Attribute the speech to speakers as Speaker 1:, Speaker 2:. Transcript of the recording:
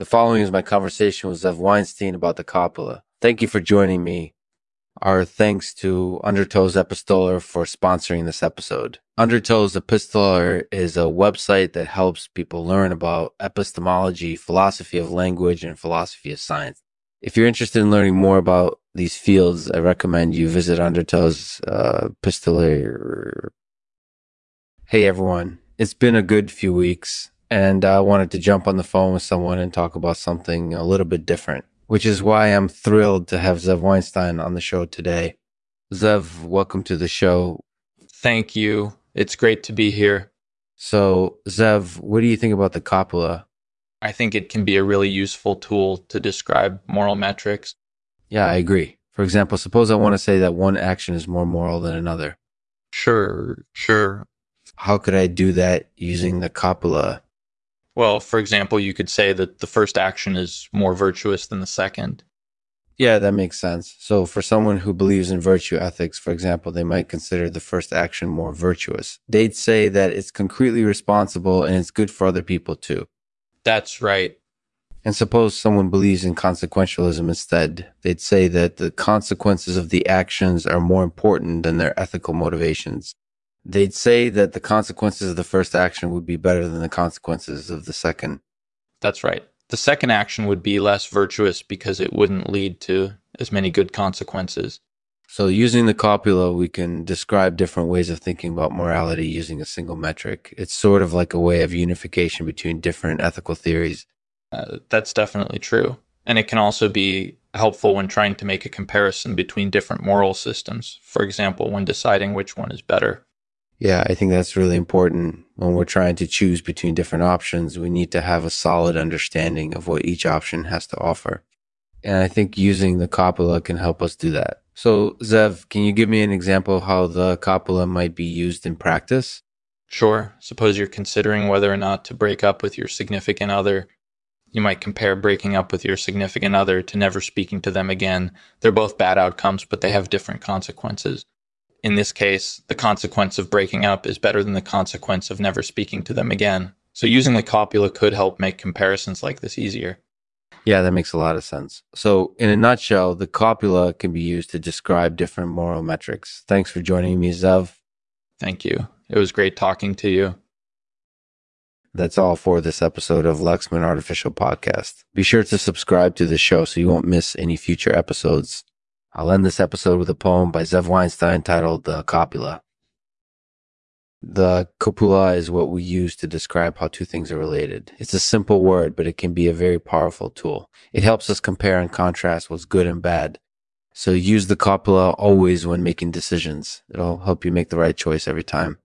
Speaker 1: The following is my conversation with Zev Weinstein about the copula. Thank you for joining me. Our thanks to Undertow's Epistolar for sponsoring this episode. Undertow's Epistolar is a website that helps people learn about epistemology, philosophy of language, and philosophy of science. If you're interested in learning more about these fields, I recommend you visit Undertow's uh, Epistolar. Hey everyone, it's been a good few weeks and I wanted to jump on the phone with someone and talk about something a little bit different, which is why I'm thrilled to have Zev Weinstein on the show today. Zev, welcome to the show.
Speaker 2: Thank you. It's great to be here.
Speaker 1: So, Zev, what do you think about the copula?
Speaker 2: I think it can be a really useful tool to describe moral metrics.
Speaker 1: Yeah, I agree. For example, suppose I want to say that one action is more moral than another.
Speaker 2: Sure, sure.
Speaker 1: How could I do that using the copula?
Speaker 2: Well, for example, you could say that the first action is more virtuous than the second.
Speaker 1: Yeah, that makes sense. So, for someone who believes in virtue ethics, for example, they might consider the first action more virtuous. They'd say that it's concretely responsible and it's good for other people too.
Speaker 2: That's right.
Speaker 1: And suppose someone believes in consequentialism instead. They'd say that the consequences of the actions are more important than their ethical motivations. They'd say that the consequences of the first action would be better than the consequences of the second.
Speaker 2: That's right. The second action would be less virtuous because it wouldn't lead to as many good consequences.
Speaker 1: So, using the copula, we can describe different ways of thinking about morality using a single metric. It's sort of like a way of unification between different ethical theories.
Speaker 2: Uh, that's definitely true. And it can also be helpful when trying to make a comparison between different moral systems. For example, when deciding which one is better.
Speaker 1: Yeah, I think that's really important. When we're trying to choose between different options, we need to have a solid understanding of what each option has to offer. And I think using the copula can help us do that. So, Zev, can you give me an example of how the copula might be used in practice?
Speaker 2: Sure. Suppose you're considering whether or not to break up with your significant other. You might compare breaking up with your significant other to never speaking to them again. They're both bad outcomes, but they have different consequences in this case, the consequence of breaking up is better than the consequence of never speaking to them again. So using the copula could help make comparisons like this easier.
Speaker 1: Yeah, that makes a lot of sense. So, in a nutshell, the copula can be used to describe different moral metrics. Thanks for joining me, Zev.
Speaker 2: Thank you. It was great talking to you.
Speaker 1: That's all for this episode of Lexman Artificial Podcast. Be sure to subscribe to the show so you won't miss any future episodes. I'll end this episode with a poem by Zev Weinstein titled The Copula. The copula is what we use to describe how two things are related. It's a simple word, but it can be a very powerful tool. It helps us compare and contrast what's good and bad. So use the copula always when making decisions. It'll help you make the right choice every time.